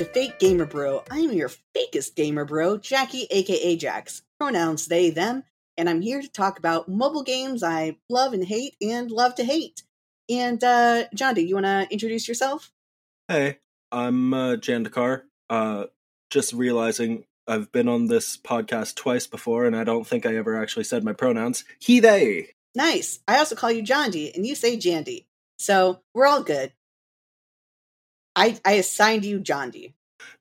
To Fake Gamer Bro. I'm your fakest gamer bro, Jackie aka Jax. Pronouns they, them, and I'm here to talk about mobile games I love and hate and love to hate. And uh John, you wanna introduce yourself? Hey, I'm uh, Jandakar. Uh, just realizing I've been on this podcast twice before, and I don't think I ever actually said my pronouns. He, they. Nice. I also call you Jandy, and you say Jandy. So we're all good. I I assigned you Jandy.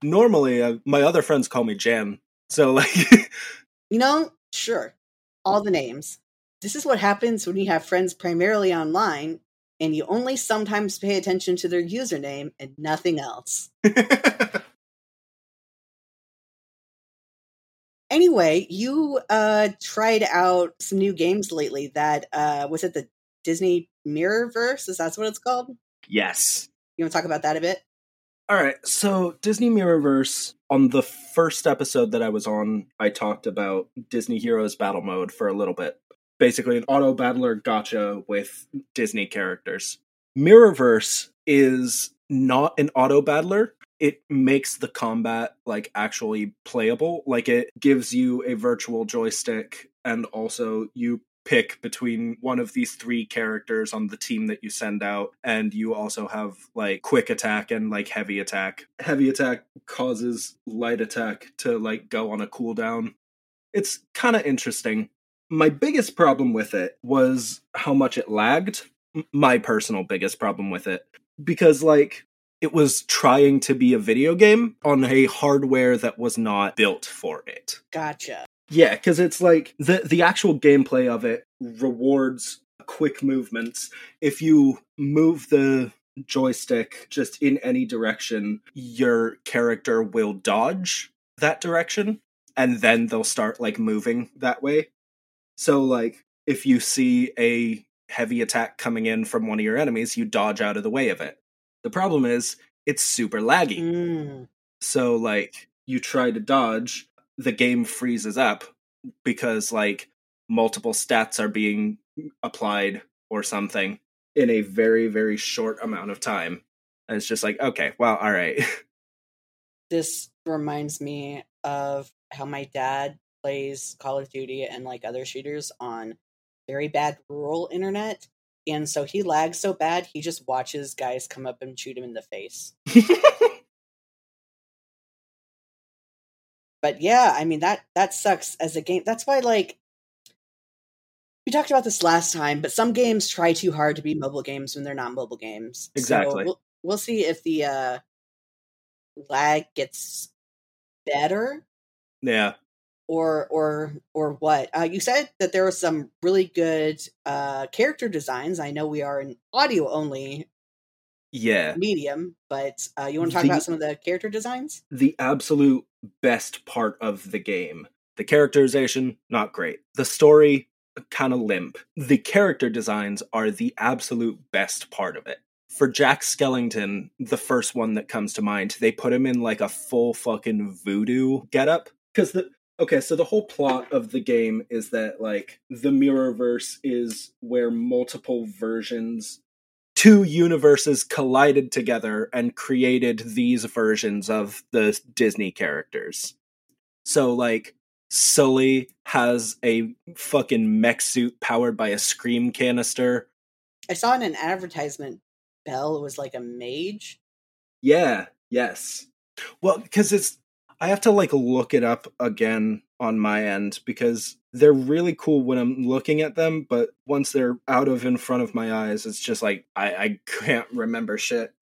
Normally, uh, my other friends call me Jan. So, like, You know, sure. All the names. This is what happens when you have friends primarily online and you only sometimes pay attention to their username and nothing else. Anyway, you uh tried out some new games lately that uh was it the Disney Mirrorverse? Is that what it's called? yes. You want to talk about that a bit? All right. So, Disney Mirrorverse, on the first episode that I was on, I talked about Disney Heroes Battle Mode for a little bit. Basically, an auto battler gacha with Disney characters. Mirrorverse is not an auto battler. It makes the combat like actually playable. Like it gives you a virtual joystick, and also you pick between one of these three characters on the team that you send out and you also have like quick attack and like heavy attack. Heavy attack causes light attack to like go on a cooldown. It's kind of interesting. My biggest problem with it was how much it lagged. My personal biggest problem with it. Because like it was trying to be a video game on a hardware that was not built for it. Gotcha. Yeah, because it's like the the actual gameplay of it rewards quick movements. If you move the joystick just in any direction, your character will dodge that direction and then they'll start like moving that way. So like if you see a heavy attack coming in from one of your enemies, you dodge out of the way of it. The problem is it's super laggy. Mm. So like you try to dodge, the game freezes up because like multiple stats are being applied or something in a very very short amount of time. And it's just like, okay, well, all right. This reminds me of how my dad plays Call of Duty and like other shooters on very bad rural internet. And so he lags so bad, he just watches guys come up and shoot him in the face. but yeah, I mean that that sucks as a game. That's why like we talked about this last time, but some games try too hard to be mobile games when they're not mobile games. Exactly. So we'll, we'll see if the uh lag gets better yeah. or or or what. Uh you said that there were some really good uh character designs. I know we are an audio only Yeah. medium, but uh you want to talk The- about some of the character designs? The absolute best part of the game. The characterization, not great. The story, kind of limp. The character designs are the absolute best part of it. For Jack Skellington, the first one that comes to mind, they put him in like a full fucking voodoo getup. Because the okay, so the whole plot of the game is that like the Mirrorverse is where multiple versions two universes collided together and created these versions of the Disney characters. So like Sully has a fucking mech suit powered by a scream canister. I saw in an advertisement Belle was like a mage. Yeah, yes. Well, because it's I have to like look it up again on my end because they're really cool when I'm looking at them, but once they're out of in front of my eyes, it's just like I, I can't remember shit.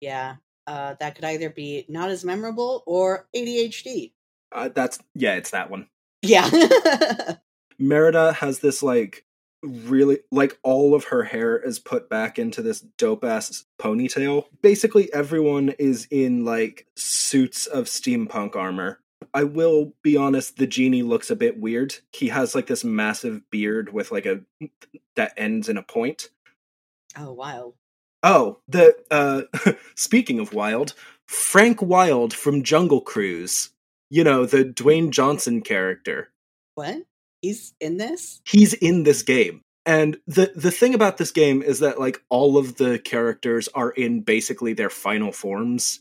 Yeah. Uh, that could either be not as memorable or ADHD. uh, that's yeah, it's that one. Yeah. Merida has this like really like all of her hair is put back into this dope ass ponytail. Basically everyone is in like suits of steampunk armor. I will be honest, the genie looks a bit weird. He has like this massive beard with like a that ends in a point. oh, wild. Oh, the uh speaking of wild, Frank Wild from Jungle Cruise. You know, the Dwayne Johnson character. What? He's in this? he's in this game and the the thing about this game is that like all of the characters are in basically their final forms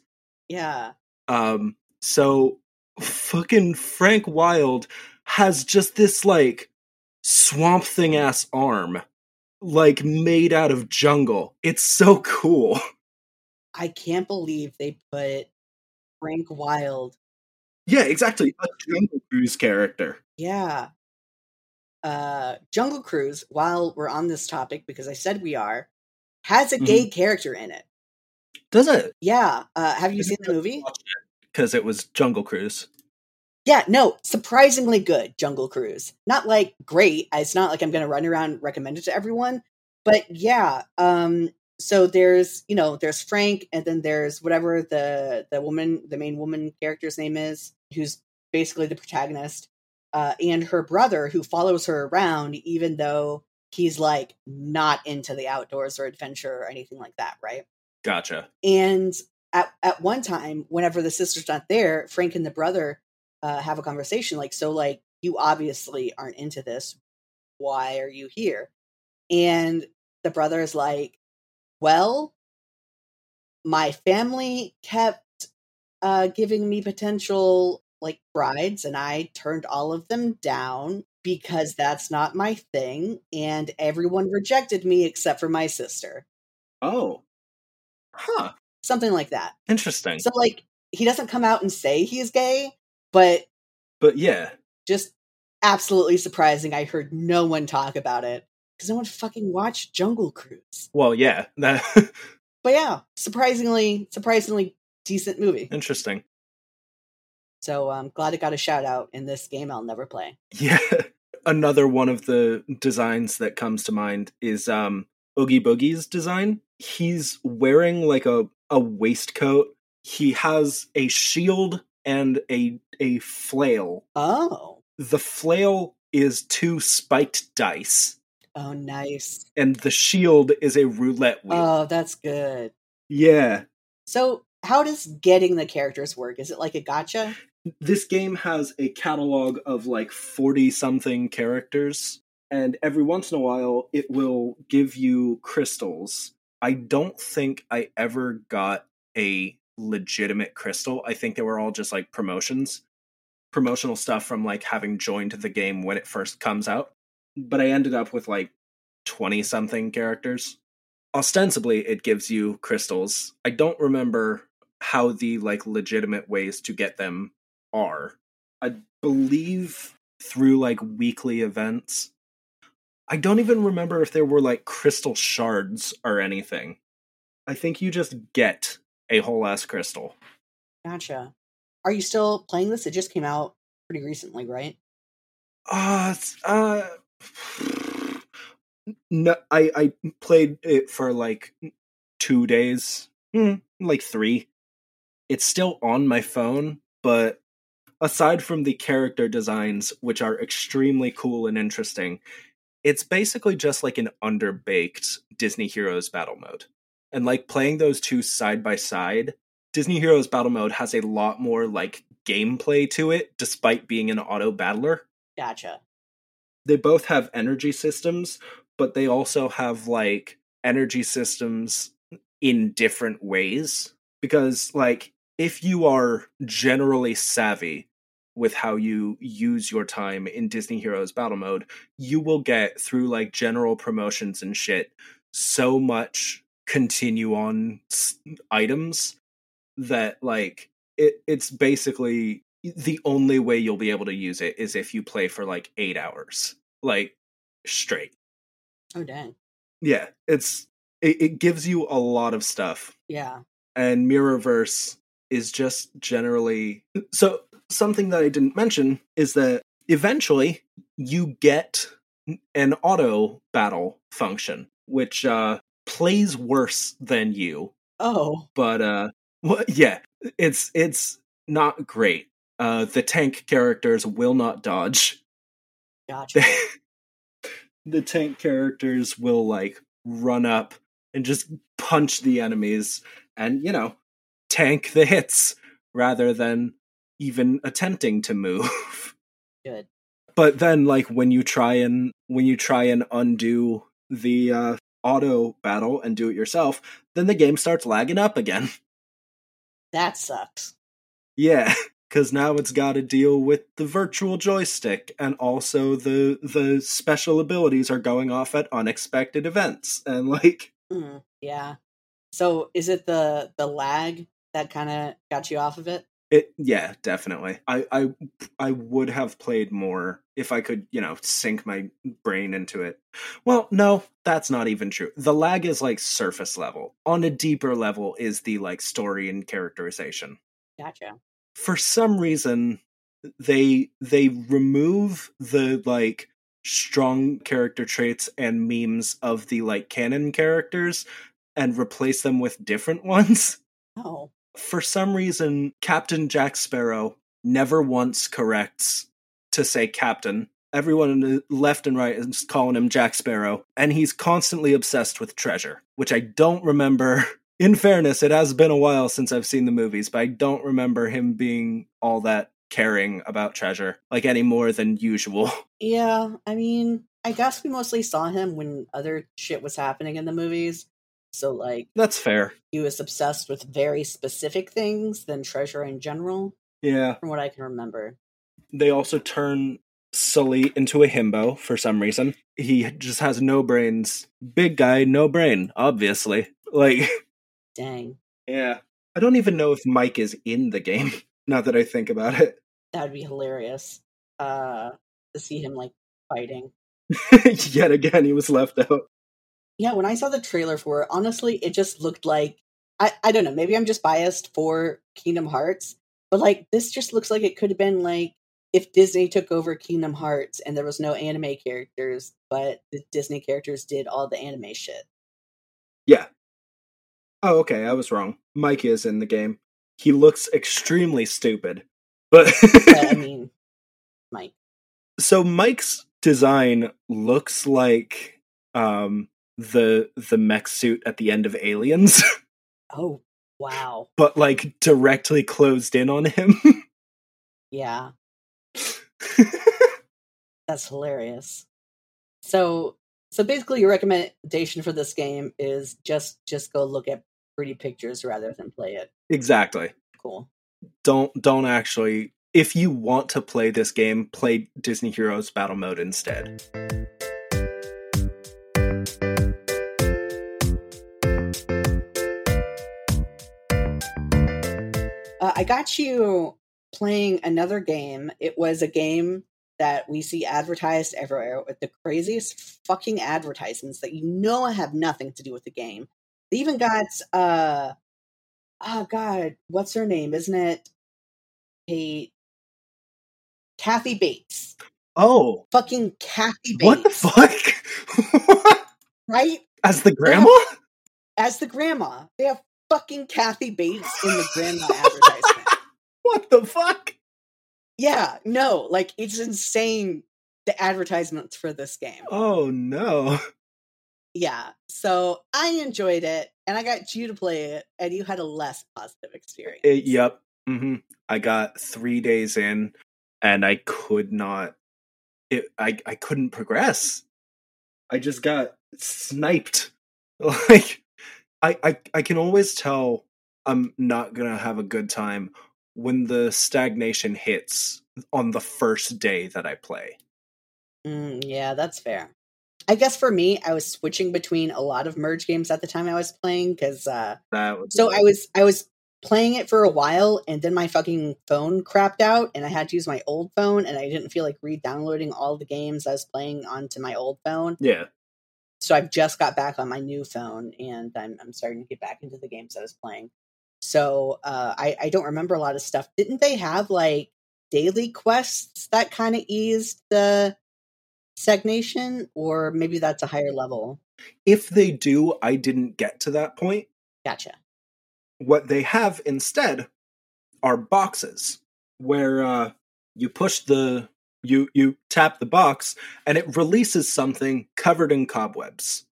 Yeah. Um, so fucking Frank Wild has just this like swamp thing ass arm, like made out of jungle. It's so cool. I can't believe they put Frank Wild. Yeah, exactly. A Jungle Cruise character. Yeah. Uh Jungle Cruise, while we're on this topic, because I said we are, has a Mhm. gay character in it. Does it? Yeah. Uh have you seen the movie? Because it was Jungle Cruise. Yeah, no, surprisingly good, Jungle Cruise. Not like great. It's not like I'm gonna run around and recommend it to everyone. But yeah, um, so there's you know, there's Frank and then there's whatever the the woman the main woman character's name is, who's basically the protagonist, uh, and her brother who follows her around even though he's like not into the outdoors or adventure or anything like that, right? Gotcha. And at at one time, whenever the sister's not there, Frank and the brother uh, have a conversation like, "So, like, you obviously aren't into this. Why are you here?" And the brother is like, "Well, my family kept uh, giving me potential like brides, and I turned all of them down." Because that's not my thing, and everyone rejected me except for my sister. Oh. Huh. Something like that. Interesting. So like he doesn't come out and say he's gay, but but yeah. just absolutely surprising. I heard no one talk about it because no one fucking watched Jungle Cruise. Well, yeah. But yeah, surprisingly, surprisingly decent movie. interesting. So I'm glad it got a shout out in this game. I'll never play. Yeah. Another one of the designs that comes to mind is um Oogie Boogie's design. He's wearing like a, a waistcoat. He has a shield and a a flail. Oh, The flail is two spiked dice, oh, nice. and the shield is a roulette wheel. Oh, that's good. yeah. So how does getting the characters work? Is it like a gacha? This game has a catalog of like 40 something characters and every once in a while it will give you crystals. I don't think i ever got a legitimate crystal. I think they were all just like promotions. Promotional stuff from like having joined the game when it first comes out. But i ended up with like 20 something characters. Ostensibly it gives you crystals. I don't remember how the like legitimate ways to get them are. I believe through like weekly events. I don't even remember if there were like crystal shards or anything. I think you just get a whole ass crystal. Gotcha. Are you still playing this? It just came out pretty recently, right? Uh, uh no, I I played it for like two days, Hmm, like three. It's still on my phone, but aside from the character designs, which are extremely cool and interesting, it's basically just like an underbaked Disney Heroes battle mode. And like playing those two side by side, Disney Heroes battle mode has a lot more like gameplay to it, despite being an auto battler Gotcha. they both have energy systems, but they also have like energy systems in different ways. Because, like, if you are generally savvy with how you use your time in Disney Heroes Battle Mode, you will get through like general promotions and shit so much continue on s- items that like it it's basically the only way you'll be able to use it is if you play for like 8 hours like straight Oh dang. yeah it's it, it gives you a lot of stuff Yeah. and mirrorverse is just generally so something that i didn't mention is that eventually you get an auto battle function which uh plays worse than you Oh. but uh well, yeah it's it's not great uh the tank characters will not dodge Gotcha. the tank characters will like run up and just punch the enemies and you know tank the hits rather than even attempting to move Good. but then like when you try and when you try and undo the uh auto battle and do it yourself then the game starts lagging up again That sucks. Yeah, because now it's got to deal with the virtual joystick, and also the the special abilities are going off at unexpected events, and like, Mm, yeah. So is it the the lag that kind of got you off of it? It. Yeah, definitely. I I I would have played more if I could, you know, sink my brain into it. Well, no, that's not even true. The lag is like surface level. On a deeper level is the like story and characterization. Gotcha. for some reason they they remove the like strong character traits and memes of the like canon characters and replace them with different ones Oh, for some reason captain jack sparrow never once corrects to say captain everyone left and right is calling him jack sparrow and he's constantly obsessed with treasure which i don't remember in fairness, it has been a while since I've seen the movies, but I don't remember him being all that caring about treasure, like any more than usual. yeah. I mean, I guess we mostly saw him when other shit was happening in the movies. So like That's fair. he was obsessed with very specific things than treasure in general, Yeah. from what I can remember. They also turn Sully into a himbo for some reason. He just has no brains. Big guy, no brain, obviously. Like, Dang, yeah. I don't even know if Mike is in the game, now that I think about it. that would be hilarious. Uh, to see him like fighting. Yet again, he was left out. Yeah, when I saw the trailer for it, honestly, it just looked like I, I don't know, maybe I'm just biased for Kingdom Hearts, but like this just looks like it could have been like if Disney took over Kingdom Hearts and there was no anime characters, but the Disney characters did all the anime shit. Yeah. Oh, okay. I was wrong. Mike is in the game. He looks extremely stupid. But But I mean, Mike. so Mike's design looks like um the the mech suit at the end of Aliens, Oh, wow. but like directly closed in on him. Yeah, that's hilarious. So so basically your recommendation for this game is just just go look at pretty pictures rather than play it. exactly. Cool. Don't don't actually if you want to play this game, play Disney Heroes Battle Mode instead. I got you playing another game. It was a game that we see advertised everywhere with the craziest fucking advertisements that you know have nothing to do with the game. They even got uh oh god, what's her name? Isn't it Kate Kathy Bates. Oh, Fucking Kathy Bates. what the fuck? Right? As the grandma? As the grandma. They have fucking Kathy Bates in the grandma advertisement. What the fuck? Yeah, no, like it's insane the advertisements for this game. Oh no. Yeah, so I enjoyed it, and I got you to play it, and you had a less positive experience. It, yep. hmm I got three days in, and I could not. It. I. I couldn't progress. I just got sniped. Like, I. I. I can always tell I'm not gonna have a good time when the stagnation hits on the first day that I play. Mm, yeah, that's fair. I guess for me, I was switching between a lot of merge games at the time I was playing because uh, so I was I was playing it for a while, and then my fucking phone crapped out, and I had to use my old phone, and I didn't feel like re-downloading all the games I was playing onto my old phone. Yeah. So I've just got back on my new phone and I'm I'm starting to get back into the games I was playing. So uh, I I don't remember a lot of stuff. Didn't they have like daily quests that kind of eased the stagnation, or maybe that's a higher level? If they do, I didn't get to that point. Gotcha. what they have instead are boxes where uh, you push the you you tap the box and it releases something covered in cobwebs.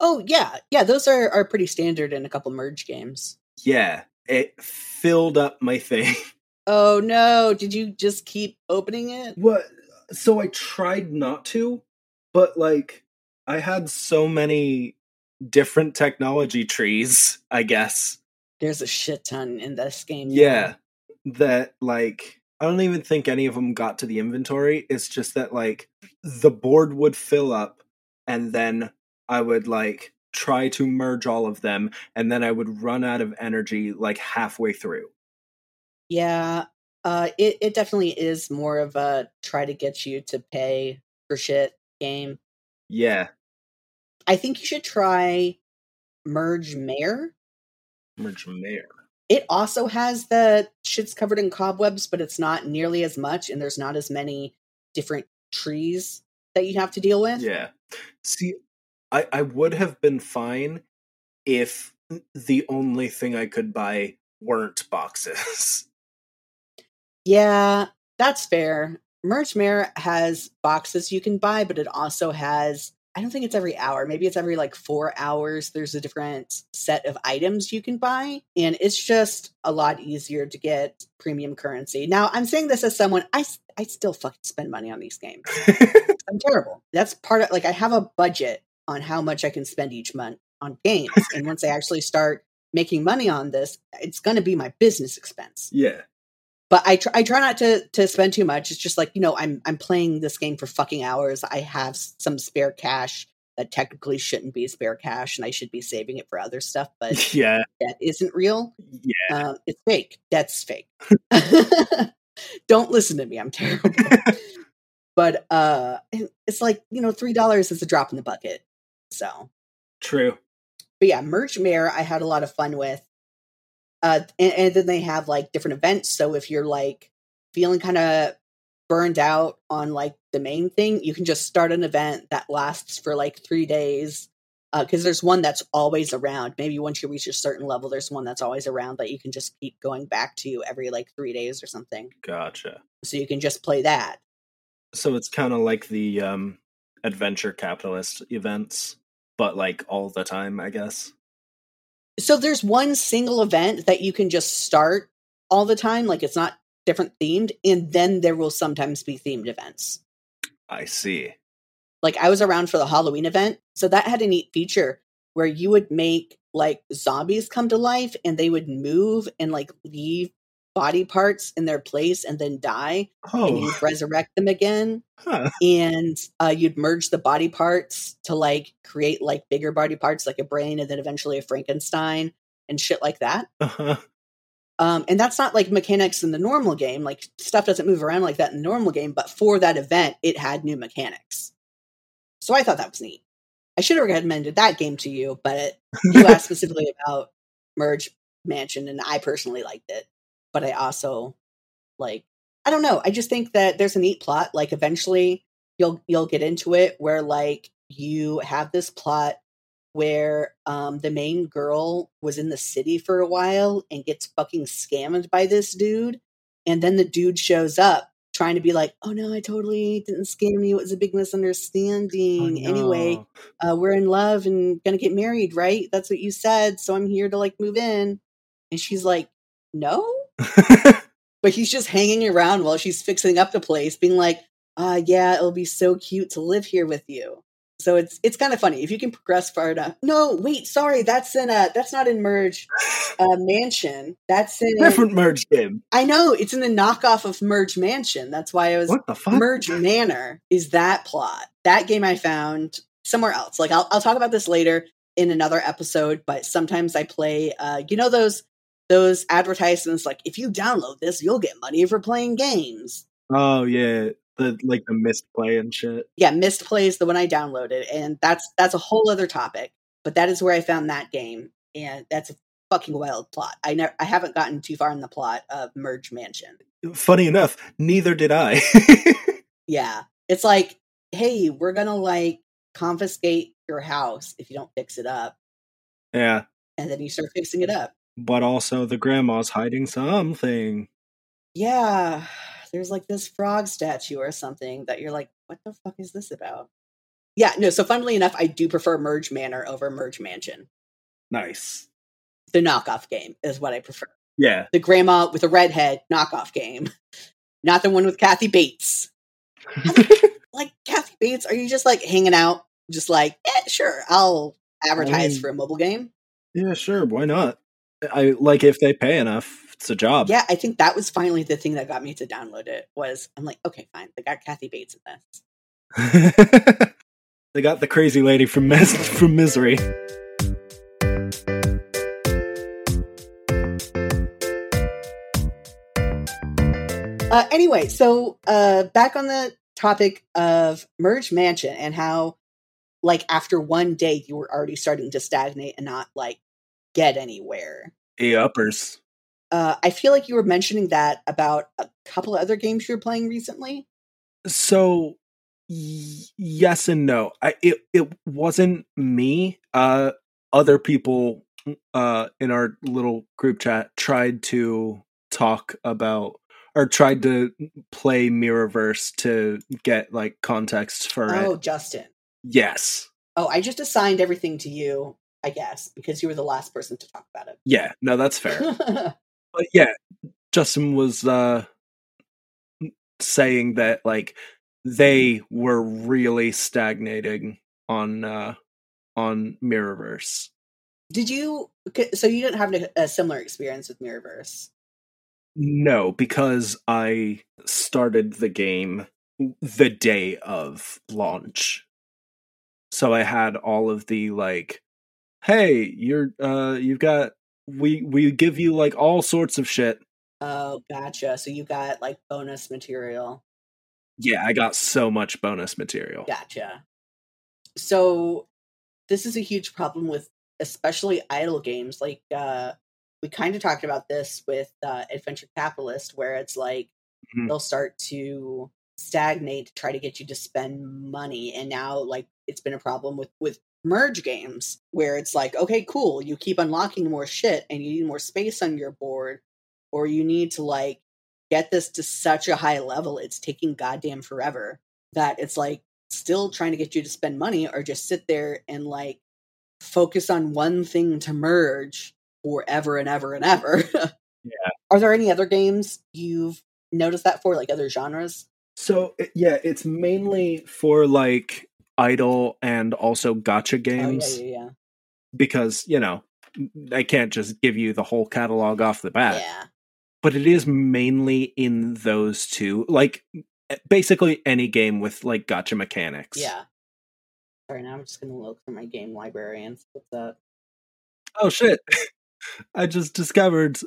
Oh yeah, yeah. Those are are pretty standard in a couple merge games. Yeah, it filled up my thing. Oh no! Did you just keep opening it? What? So I tried not to, but like I had so many different technology trees, I guess, There's a shit ton in this game. Yeah, that like I don't even think any of them got to the inventory. It's just that like the board would fill up and then I would like try to merge all of them and then I would run out of energy like halfway through. Yeah, uh, it it definitely is more of a try to get you to pay for shit game. Yeah, I think you should try Merge Manor. Merge Manor. It also has the shit's covered in cobwebs, but it's not nearly as much, and there's not as many different trees that you have to deal with. Yeah. See, I I would have been fine if the only thing I could buy weren't boxes. Yeah, that's fair. Merge Manor has boxes you can buy, but it also has, I don't think it's every hour. Maybe it's every like four hours. There's a different set of items you can buy. And it's just a lot easier to get premium currency. Now, I'm saying this as someone, I, I still fucking spend money on these games. I'm terrible. That's part of, like, I have a budget on how much I can spend each month on games. and once I actually start making money on this, it's going to be my business expense yeah. But I try, I try not to to spend too much. It's just like you know I'm I'm playing this game for fucking hours. I have some spare cash that technically shouldn't be spare cash, and I should be saving it for other stuff. But Yeah. that isn't real. Yeah. Um, it's fake. That's fake. Don't listen to me. I'm terrible. but uh, it's like you know three dollars is a drop in the bucket. So True. but yeah, Merge Manor I had a lot of fun with. Uh, and, and then they have like different events. So if you're like feeling kind of burned out on like the main thing, you can just start an event that lasts for like three days. Because there's one that's always around. Maybe once you reach a certain level, there's one that's always around that you can just keep going back to every like three days or something. Gotcha. So you can just play that. So it's kind of like the um adventure capitalist events, but like all the time, I guess. So there's one single event that you can just start all the time. Like it's not different themed. And then there will sometimes be themed events. I see. like I was around for the Halloween event, so that had a neat feature where you would make like zombies come to life and they would move and like leave body parts in their place and then die and Oh, you'd resurrect them again huh. and uh, you'd merge the body parts to like create like bigger body parts like a brain and then eventually a Frankenstein and shit like that. Uh-huh. Um, and that's not like mechanics in the normal game. Like stuff doesn't move around like that in the normal game, but for that event, it had new mechanics. So I thought that was neat. I should have recommended that game to you, but you asked specifically about Merge Mansion, and I personally liked it. But I also like I don't know. I just think that there's a neat plot. Like eventually you'll you'll get into it where like you have this plot where um the main girl was in the city for a while and gets fucking scammed by this dude and then the dude shows up trying to be like oh no i totally didn't scam you it was a big misunderstanding Oh, anyway uh, we're in love and gonna get married right that's what you said so i'm here to like move in and she's like no no. but he's just hanging around while she's fixing up the place, being like, "Ah, yeah, it'll be so cute to live here with you." So it's it's kind of funny if you can progress far enough. No, wait, sorry, that's in a that's not in Merge uh, Mansion. That's in Different merge game. I know it's in the knockoff of Merge Mansion. That's why I was What the fuck? Merge Manor is that plot. That game I found somewhere else. Like I'll I'll talk about this later in another episode, but sometimes I play uh you know those those advertisements like if you download this you'll get money for playing games. oh yeah, the like the Mistplay and shit. Yeah, Mistplay's the one I downloaded and that's that's a whole other topic, but that is where I found that game and that's a fucking wild plot. I never I haven't gotten too far in the plot of Merge Mansion. Funny enough, neither did I. Yeah. It's like, hey, we're gonna like confiscate your house if you don't fix it up. yeah, And then you start fixing it up. But also the grandma's hiding something. Yeah. There's like this frog statue or something that you're like, what the fuck is this about? Yeah, no, so funnily enough, I do prefer Merge Manor over Merge Mansion. Nice. The knockoff game is what I prefer. Yeah. The grandma with a red head knockoff game. Not the one with Kathy Bates. Like Kathy Bates, are you just like hanging out? Just like, eh, sure, I'll advertise mean- for a mobile game. yeah, sure. Why not? I like if they pay enough, it's a job. Yeah, I think that was finally the thing that got me to download it. Was I'm like, okay, fine, they got Kathy Bates in this. they got the crazy lady from Mis- from Misery. Uh, anyway, so uh, back on the topic of Merge Mansion and how, like, after one day, you were already starting to stagnate and not like get anywhere. A uppers. Uh, I feel like you were mentioning that about a couple of other games you were playing recently. So y- yes and no. I it it wasn't me. Uh, other people uh in our little group chat tried to talk about or tried to play Mirrorverse to get like context for Oh, it. Justin. Yes. Oh, I just assigned everything to you, I guess, because you were the last person to talk about it. Yeah. No, that's fair. but yeah, Justin was uh saying that like they were really stagnating on uh on Mirrorverse. Did you? So you didn't have a, a similar experience with Mirrorverse? No, because I started the game the day of launch. So I had all of the like hey, you're uh you've got we we give you like all sorts of shit. Oh, gotcha. So you got like bonus material. Yeah, I got so much bonus material. Gotcha. So this is a huge problem with especially idle games. Like uh we kind of talked about this with uh Adventure Capitalist where it's like Mhm. they'll start to stagnate to try to get you to spend money and now like it's been a problem with with merge games where it's like okay cool you keep unlocking more shit and you need more space on your board or you need to like get this to such a high level it's taking goddamn forever that it's like still trying to get you to spend money or just sit there and like focus on one thing to merge forever and ever and ever. Yeah. Are there any other games you've noticed that for, like other genres? So eh, yeah, it's mainly for like idle and also gacha oh, games Oh, yeah, yeah, because, you know, I can't just give you the whole catalog off the bat. yeah. But it is mainly in those two. Like eh, basically any game with like gacha mechanics. Yeah. Sorry, now I'm just gonna look for my game library and what's up. Oh shit. I just discovered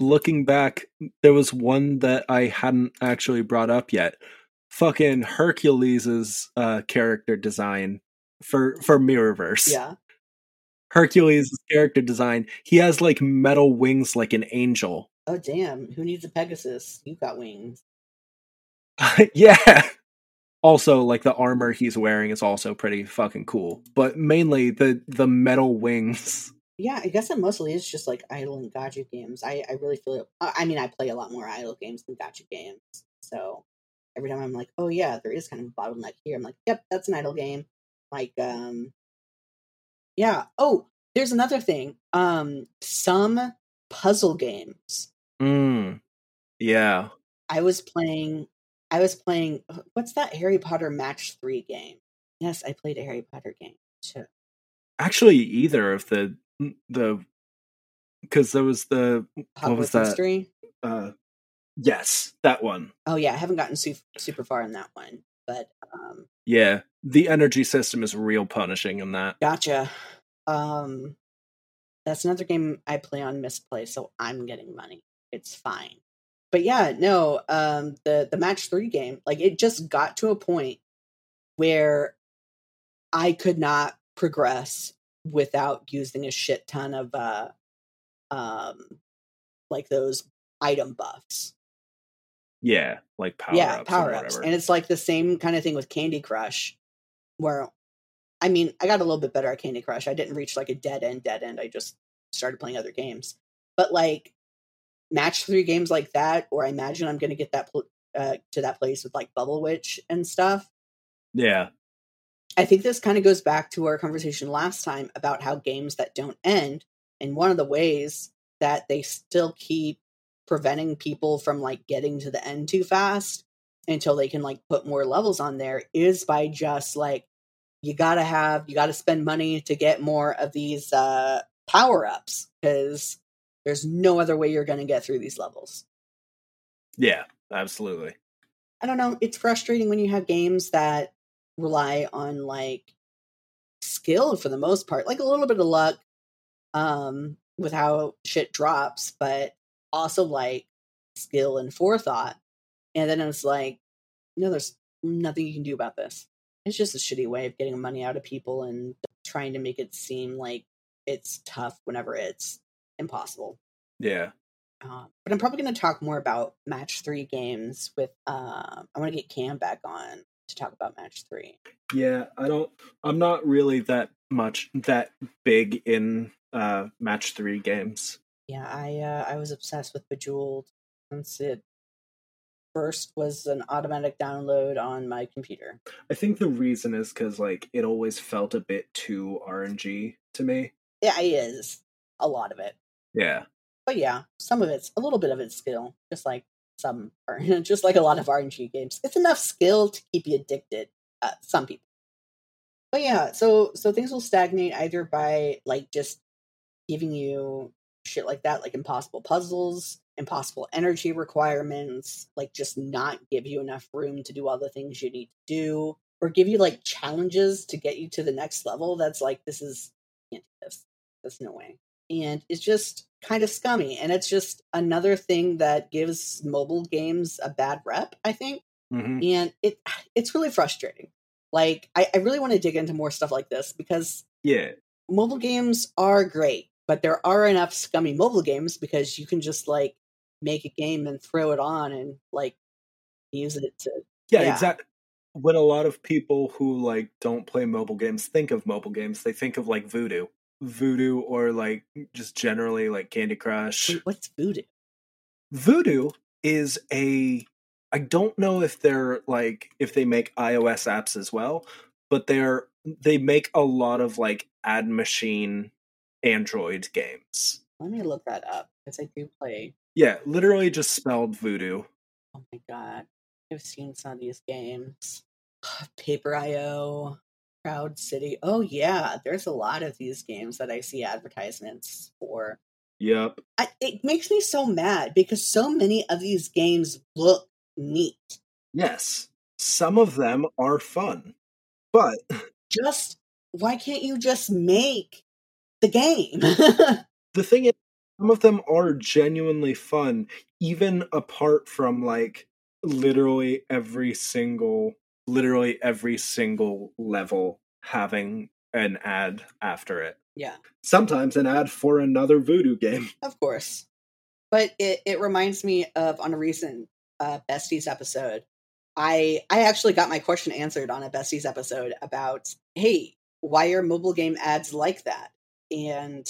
looking back there was one that I hadn't actually brought up yet. Fucking Hercules's uh character design for for Mirrorverse. Yeah. Hercules' character design, he has like metal wings like an angel. Oh damn! Who needs a Pegasus? You've got wings. yeah. Also, like the armor he's wearing is also pretty fucking cool. But mainly the the metal wings. Yeah, I guess it mostly is just like idle and gacha games. I, I really feel it. I mean, I play a lot more idle games than gacha games. So every time I'm like, oh yeah, there is kind of a bottleneck here. I'm like, yep, that's an idle game. Like, um, yeah. Oh, there's another thing. Um, some puzzle games. Mm. Yeah. I was playing. I was playing. uh, What's that Harry Potter Match Three game? Yes, I played a Harry Potter game too. Actually either of the the because there was the What was that? Mystery. uh yes, that one. Oh yeah, I haven't gotten su- super far in that one, but um, Yeah. The energy system is real punishing in that. Gotcha. Um, that's another game I play on Mistplay, so I'm getting money. It's fine. But yeah, no. Um, the the match three game, like it just got to a point where I could not progress without using a shit ton of uh, um, like those item buffs. Yeah, like power yeah, ups power or ups, and it's like the same kind of thing with Candy Crush, where I mean, I got a little bit better at Candy Crush. I didn't reach like a dead end, dead end. I just started playing other games, but like match three games like that, or I imagine I'm going to get that pl- uh, to that place with like Bubble Witch and stuff. yeah. I think this kind of goes back to our conversation last time about how games that don't end, and one of the ways that they still keep preventing people from like getting to the end too fast until they can like put more levels on there is by just like you gotta have you gotta spend money to get more of these uh power ups because There's no other way you're to get through these levels. Yeah, absolutely. I don't know. It's frustrating when you have games that rely on like skill for the most part, like a little bit of luck um, with how shit drops, but also like skill and forethought. And then it's like, no, there's nothing you can do about this. It's just a shitty way of getting money out of people and trying to make it seem like it's tough whenever it's impossible. Yeah. Uh, but I'm probably going to talk more about match three games with. Uh, I want to get Cam back on to talk about match three. Yeah, I don't. I'm not really that much that big in uh match three games. Yeah, I uh, I was obsessed with Bejeweled since it first was an automatic download on my computer. I think the reason is because like it always felt a bit too RNG to me. Yeah, it is a lot of it. Yeah. But yeah, some of it's a little bit of it's skill, just like some, just like a lot of RNG games. It's enough skill to keep you addicted. Uh, some people. But yeah, so so things will stagnate either by like just giving you shit like that, like impossible puzzles, impossible energy requirements, like just not give you enough room to do all the things you need to do, or give you like challenges to get you to the next level. That's like this is can't do this. There's no way. And it's just kind of scummy. And it's just another thing that gives mobile games a bad rep, I think. Mm-hmm. And it it's really frustrating. Like I, I really want to dig into more stuff like this because Yeah. mobile games are great, but there are enough scummy mobile games because you can just like make a game and throw it on and like use it to Yeah, Yeah. exactly. When a lot of people who like don't play mobile games think of mobile games, they think of like Voodoo, Voodoo, or like just generally like Candy Crush. Wait, what's voodoo? Voodoo is a I don't know if they're like if they make iOS apps as well, but they're they make a lot of like ad machine Android games. Let me look that up because I do play. Yeah, literally just spelled voodoo. Oh my god, I've seen some of these games. Paper IO, Crowd City. Oh yeah, there's a lot of these games that I see advertisements for. Yep. I, it makes me so mad because so many of these games look neat. Yes. Some of them are fun. But Just why can't you just make the game? the thing is some of them are genuinely fun even apart from like literally every single literally every single level having an ad after it yeah, sometimes an ad for another voodoo game of course. But it, it reminds me of on a recent uh, Besties episode. I I actually got my question answered on a Besties episode about hey, why are mobile game ads like that? And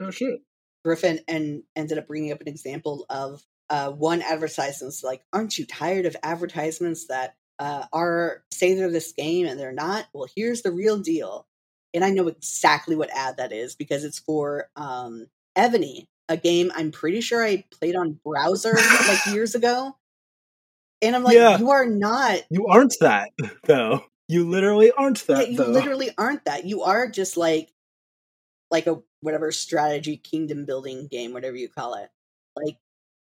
oh shit Griffin and ended up bringing up an example of uh, one advertisement's like, "Aren't you tired of advertisements that uh, are say they're this game and they're not?" Well, here's the real deal, and I know exactly what ad that is because it's for um, Evony, a game I'm pretty sure I played on browser like years ago, and I'm like, Yeah. "You are not." you aren't that though you literally aren't Yeah, that you though literally aren't that. You are just like like a whatever strategy kingdom building game, whatever you call it. Like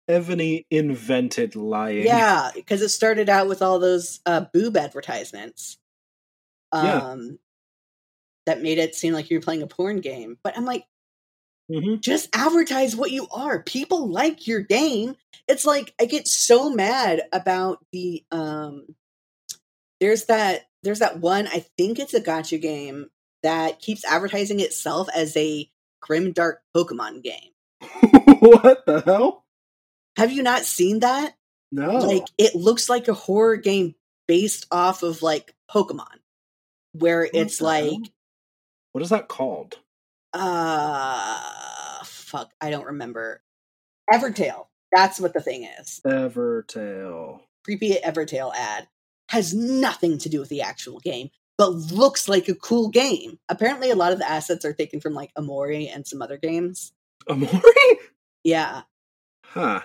Evony invented lying Yeah, because it started out with all those uh, boob advertisements. Um, Yeah. that made it seem like you were playing a porn game. But I'm like, Mhm. just advertise what you are. People like your game. It's like I get so mad about the um. There's that. There's that one. I think it's a gacha game that keeps advertising itself as a grim dark Pokemon game. what the hell Have you not seen that? no like it looks like a horror game based off of like Pokemon, where it's like hell? what is that called uh fuck, I don't remember. Evertail. That's what the thing is. evertail Creepy Evertail ad has nothing to do with the actual game, but looks like a cool game. Apparently a lot of the assets are taken from like Amori and some other games. amori Yeah. huh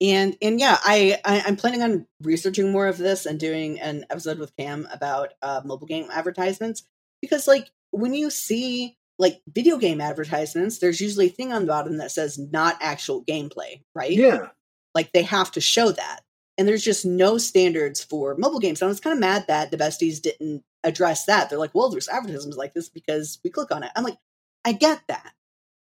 and and yeah I, I i'm planning on researching more of this and doing an episode with cam about uh mobile game advertisements because like when you see like video game advertisements, there's usually a thing on the bottom that says not actual gameplay, right? Yeah. Like they have to show that. And there's just no standards for mobile games. And I was kind of mad that the besties didn't address that. They're like, well, there's advertisements like this because we click on it. I'm like, I get that.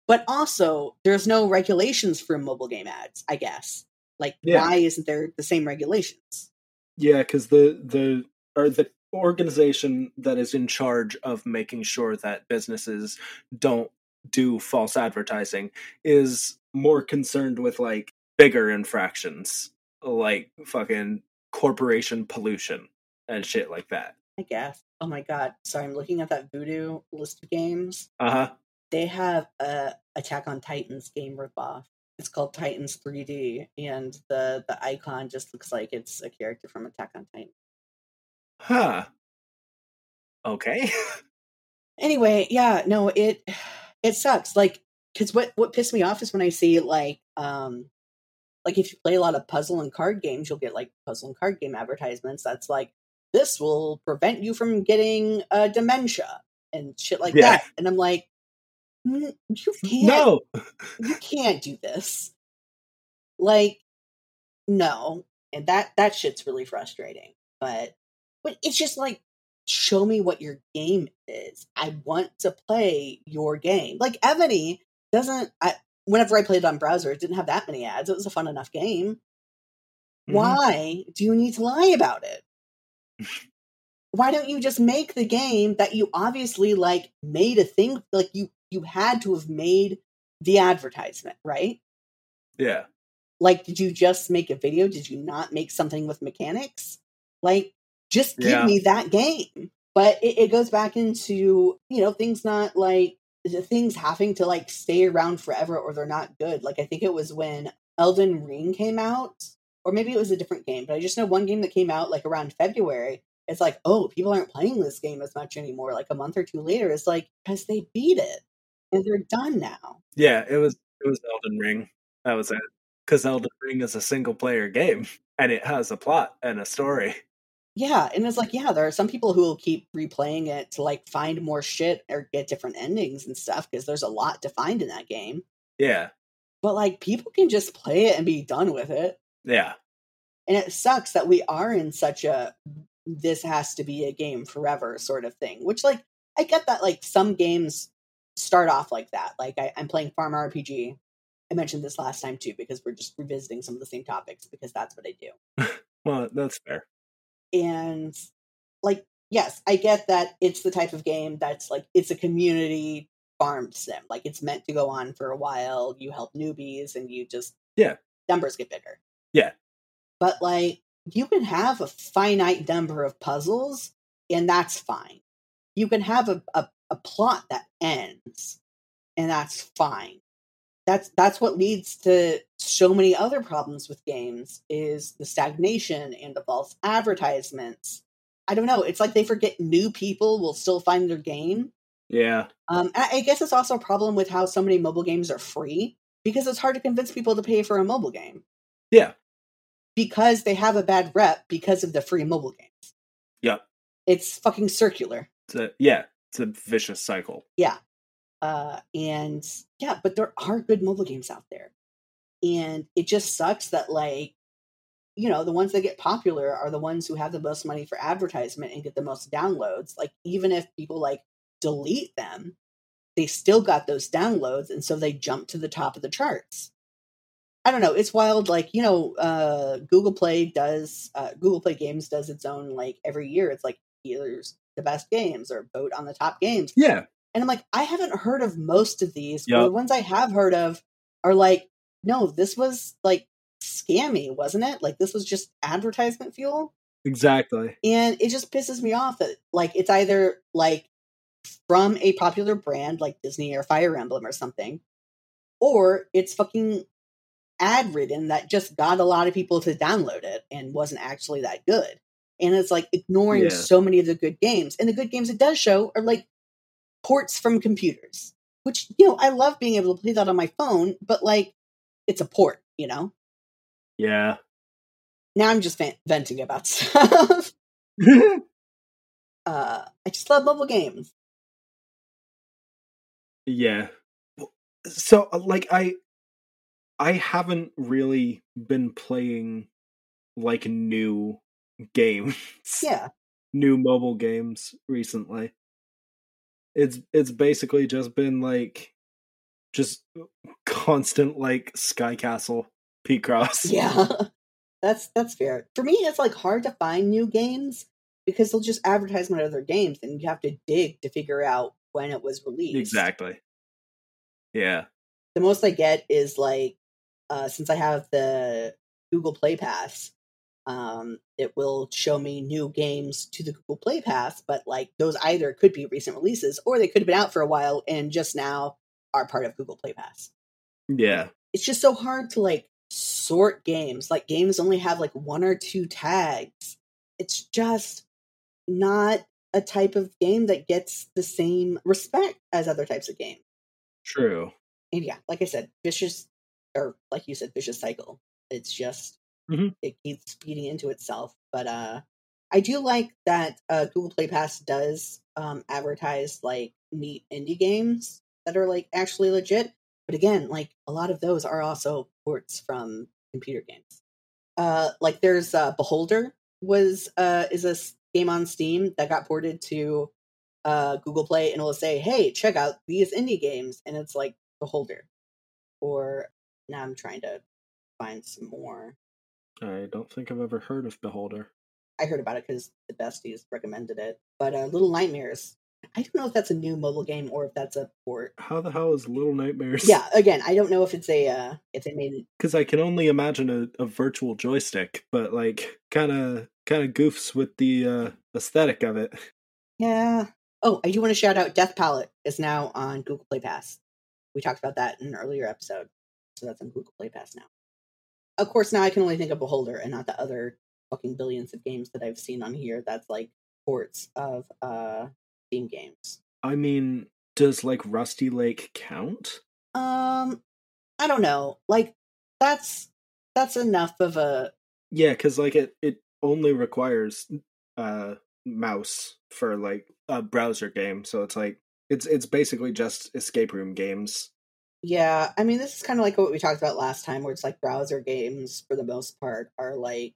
But also, there's no regulations for mobile game ads, I guess. Like, Yeah. why isn't there the same regulations? Yeah, because the the or the organization that is in charge of making sure that businesses don't do false advertising is more concerned with like bigger infractions, like fucking corporation pollution and shit like that. I guess. Oh my god. Sorry, I'm looking at that Voodoo list of games. Uh huh. They have a Attack on Titans game ripoff. It's called Titans 3D, and the the icon just looks like it's a character from Attack on Titan. Huh. Okay. Anyway, yeah, no, it it sucks. Like, because what what pissed me off is when I see like um like if you play a lot of puzzle and card games, you'll get like puzzle and card game advertisements. That's like this will prevent you from getting uh, dementia and shit like Yeah. that. And I'm like, "Mm, you can't no. you can't do this. Like, no. And that that shit's really frustrating. But but it's just like show me what your game is. I want to play your game. Like Evony doesn't I whenever I played it on browser, it didn't have that many ads. It was a fun enough game. Mhm. Why do you need to lie about it? Why don't you just make the game that you obviously like made a thing like you you had to have made the advertisement, right? Yeah. Like did you just make a video? Did you not make something with mechanics? Like just give Yeah. me that game. But it, it goes back into, you know, things not like things having to like stay around forever or they're not good. Like I think it was when Elden Ring came out, or maybe it was a different game, but I just know one game that came out like around February. It's like, oh, people aren't playing this game as much anymore. Like a month or two later, it's like because they beat it and they're done now. Yeah, it was it was Elden Ring. That was it. Because Elden Ring is a single player game and it has a plot and a story. Yeah, and it's like, yeah, there are some people who will keep replaying it to like find more shit or get different endings and stuff because there's a lot to find in that game. Yeah. But like, people can just play it and be done with it. Yeah. And it sucks that we are in such a this has to be a game forever sort of thing. Which, like, I get that, like, some games start off like that. Like, I, I'm playing Farm RPG. I mentioned this last time too because we're just revisiting some of the same topics because that's what I do. Well, that's fair. And like yes i get that it's the type of game that's like it's a community farm sim like it's meant to go on for a while you help newbies and you just Yeah. numbers get bigger Yeah. but like you can have a finite number of puzzles and that's fine you can have a, a, a plot that ends and that's fine that's that's what leads to so many other problems with games is the stagnation and the false advertisements i don't know it's like they forget new people will still find their game Yeah. um, I guess it's also a problem with how so many mobile games are free because it's hard to convince people to pay for a mobile game. Yeah. Because they have a bad rep because of the free mobile games. Yep. It's fucking circular. It's a, yeah. It's a vicious cycle. Uh, and yeah, but there are good mobile games out there. And it just sucks that, like, you know, the ones that get popular are the ones who have the most money for advertisement and get the most downloads. Like, even if people like delete them, they still got those downloads. And so they jump to the top of the charts. I don't know. It's wild. Like, you know, uh, Google Play does, uh, Google Play Games does its own, like, every year. It's like, here's the best games or vote on the top games. Yeah. And I'm like, I haven't heard of most of these. But the ones I have heard of are like, no, this was like scammy, wasn't it? Like this was just advertisement fuel. Exactly. And it just pisses me off that like it's either like from a popular brand like Disney or Fire Emblem or something, or it's fucking ad ridden that just got a lot of people to download it and wasn't actually that good. And it's like ignoring Yeah. so many of the good games. And the good games it does show are like ports from computers, which, you know, I love being able to play that on my phone, but like it's a port, you know? Yeah. Now I'm just vent- venting about stuff. uh, I just love mobile games. Yeah. So uh, like I I haven't really been playing like new games. Yeah. New mobile games recently. It's it's basically just been like just constant like Sky Castle Picross Yeah. That's that's fair. For me it's like hard to find new games because they'll just advertise my other games and you have to dig to figure out when it was released. Exactly. Yeah. The most I get is like uh since I have the Google Play Pass, um, it will show me new games to the Google Play Pass, but like those either could be recent releases or they could have been out for a while and just now are part of Google Play Pass. Yeah. It's just so hard to like sort games. Like games only have like one or two tags. It's just not a type of game that gets the same respect as other types of games. True. And yeah, like I said, vicious or like you said, vicious cycle. It's just Mhm. it keeps feeding into itself. But uh I do like that uh Google Play Pass does um advertise like neat indie games that are like actually legit. But again, like a lot of those are also ports from computer games. Uh like there's uh Beholder was uh is a game on Steam that got ported to uh Google Play and it'll say, "Hey, check out these indie games." And it's like Beholder. Or now I'm trying to find some more. I don't think I've ever heard of Beholder. I heard about it because the besties recommended it. But uh, Little Nightmares. I don't know if that's a new mobile game or if that's a port. How the hell is Little Nightmares? Yeah, again, I don't know if it's a uh, if they made it. because I can only imagine a, a virtual joystick, but like kind of kind of goofs with the uh, aesthetic of it. Yeah. Oh, I do want to shout out Death Palette is now on Google Play Pass. We talked about that in an earlier episode, so that's on Google Play Pass now. Of course, now I can only think of Beholder and not the other fucking billions of games that I've seen on here. That's like ports of uh Steam games. I mean, does like Rusty Lake count? Um, I don't know. Like that's that's enough of a Yeah, because like it it only requires uh mouse for like a browser game, so it's like it's it's basically just escape room games. Yeah. I mean, this is kind of like what we talked about last time, where it's like browser games for the most part are like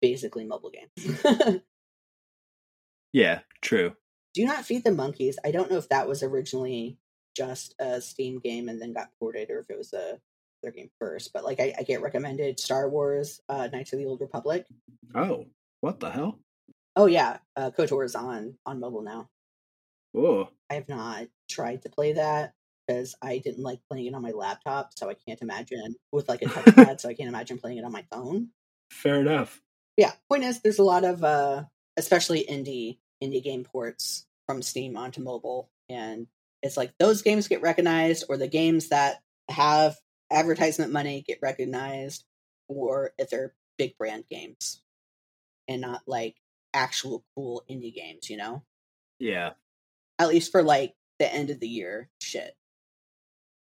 basically mobile games. Yeah, true. Do not feed the monkeys. I don't know if that was originally just a Steam game and then got ported, or if it was a their game first. But like, I, I get recommended Star Wars: uh, Knights of the Old Republic. Oh, what the hell? Oh yeah, uh, KOTOR is on on mobile now. Oh, I have not tried to play that because I didn't like playing it on my laptop, so I can't imagine with like a touchpad. so I can't imagine playing it on my phone. fair enough. Yeah, point is, there's a lot of uh, especially indie indie game ports from Steam onto mobile, and it's like those games get recognized, or the games that have advertisement money get recognized, or if they're big brand games, and not like actual cool indie games. You know, Yeah. at least for like the end of the year shit.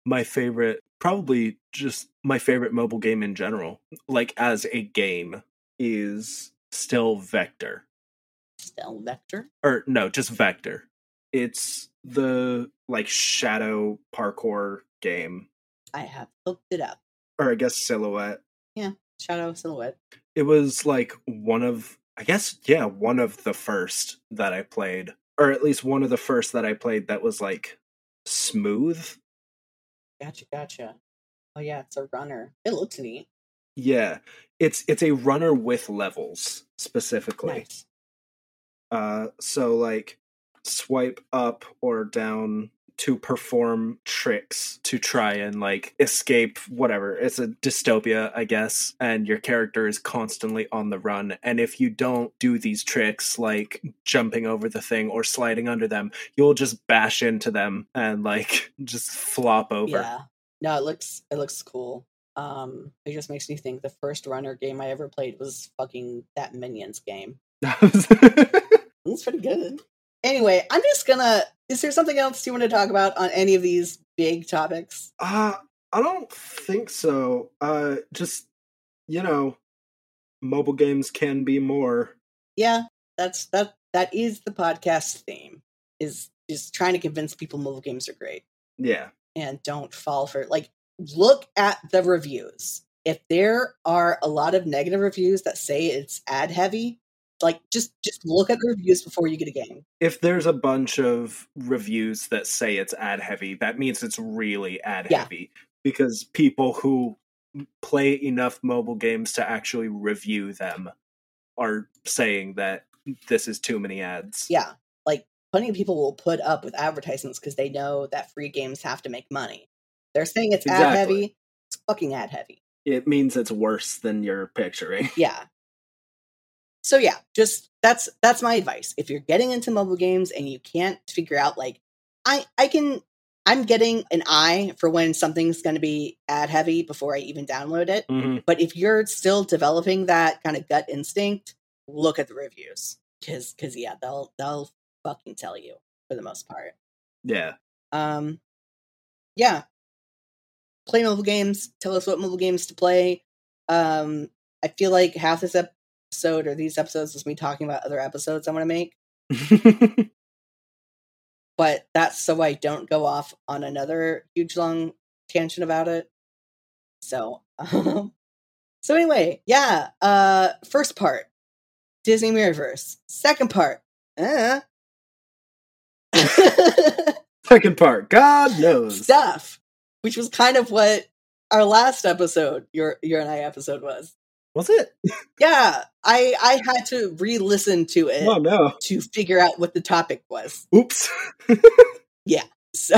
My favorite probably just my favorite mobile game in general like as a game is still vector Still Vector. or no just vector it's the like shadow parkour game I have looked it up. or i guess silhouette Yeah, Shadow Silhouette. it was like one of i guess yeah one of the first that i played or at least one of the first that i played that was like smooth Gotcha, gotcha. Oh yeah, it's a runner. It looks neat. yeah it's it's a runner with levels specifically Nice. Uh, so like swipe up or down to perform tricks to try and like escape whatever. It's a dystopia, I guess, and your character is constantly on the run. And if you don't do these tricks, like jumping over the thing or sliding under them, you'll just bash into them and like just flop over. Yeah. No, it looks it looks cool. Um, it just makes me think the first runner game I ever played was fucking that Minions game. It's pretty good. Anyway, I'm just gonna. Is there something else you want to talk about on any of these big topics? Uh, I don't think so. Uh, just you know, mobile games can be more. Yeah, that's that. That is the podcast theme. Is just trying to convince people mobile games are great Yeah. and don't fall for like look at the reviews. If there are a lot of negative reviews that say it's ad heavy, like just just look at the reviews before you get a game. If there's a bunch of reviews that say it's ad heavy, that means it's really ad Yeah. heavy because people who play enough mobile games to actually review them are saying that this is too many ads. Yeah. Like plenty of people will put up with advertisements because they know that free games have to make money. They're saying it's ad heavy. It's fucking ad heavy. It means it's worse than you're picturing. Yeah. So yeah, just that's that's my advice. If you're getting into mobile games and you can't figure out like I I can I'm getting an eye for when something's going to be ad heavy before I even download it. hmm But if you're still developing that kind of gut instinct, look at the reviews cuz cuz yeah, they'll they'll fucking tell you for the most part. Yeah. Um, yeah. Play mobile games. Tell us what mobile games to play. Um, I feel like half this episode or these episodes is me talking about other episodes I want to make, but that's so I don't go off on another huge long tangent about it. So, um, so anyway, yeah. Uh, first part, Disney Mirrorverse. Second part, uh. Second part, God knows. stuff, which was kind of what our last episode, your your and I episode was. Was it? Yeah, I I had to re-listen to it Oh no. to figure out what the topic was. Oops. Yeah. So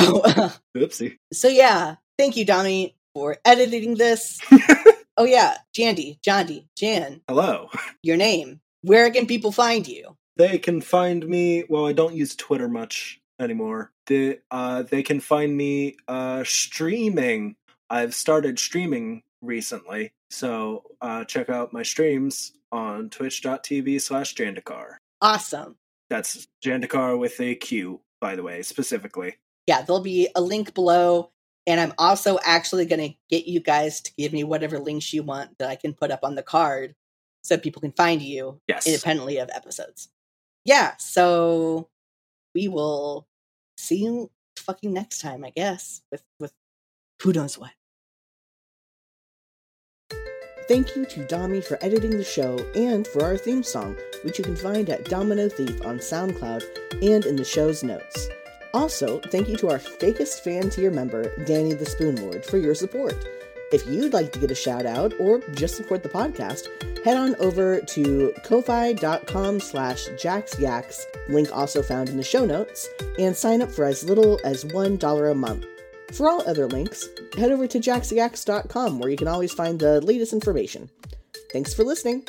Oopsie. so yeah, thank you, Dami, for editing this. oh yeah, Jandy, Jandy, Jan, Hello. your name. Where can people find you? They can find me. Well, I don't use Twitter much anymore. They uh, they can find me uh, streaming. I've started streaming recently, so uh, check out my streams on Twitch.tv slash Jandakar. Awesome. That's Jandakar with a Q, by the way, specifically. Yeah, there'll be a link below. And I'm also actually going to get you guys to give me whatever links you want that I can put up on the card so people can find you Yes. independently of episodes. Yeah, so we will see you fucking next time, I guess, with with who knows what. Thank you to Dami for editing the show and for our theme song, which you can find at Domino Thief on SoundCloud and in the show's notes. Also, thank you to our fakest fan tier member, Danny the Spoon Lord, for your support. If you'd like to get a shout out or just support the podcast, head on over to ko-fi.com slash jaxyaks, link also found in the show notes, and sign up for as little as $1 a month. For all other links, head over to jaxyaks.com where you can always find the latest information. Thanks for listening.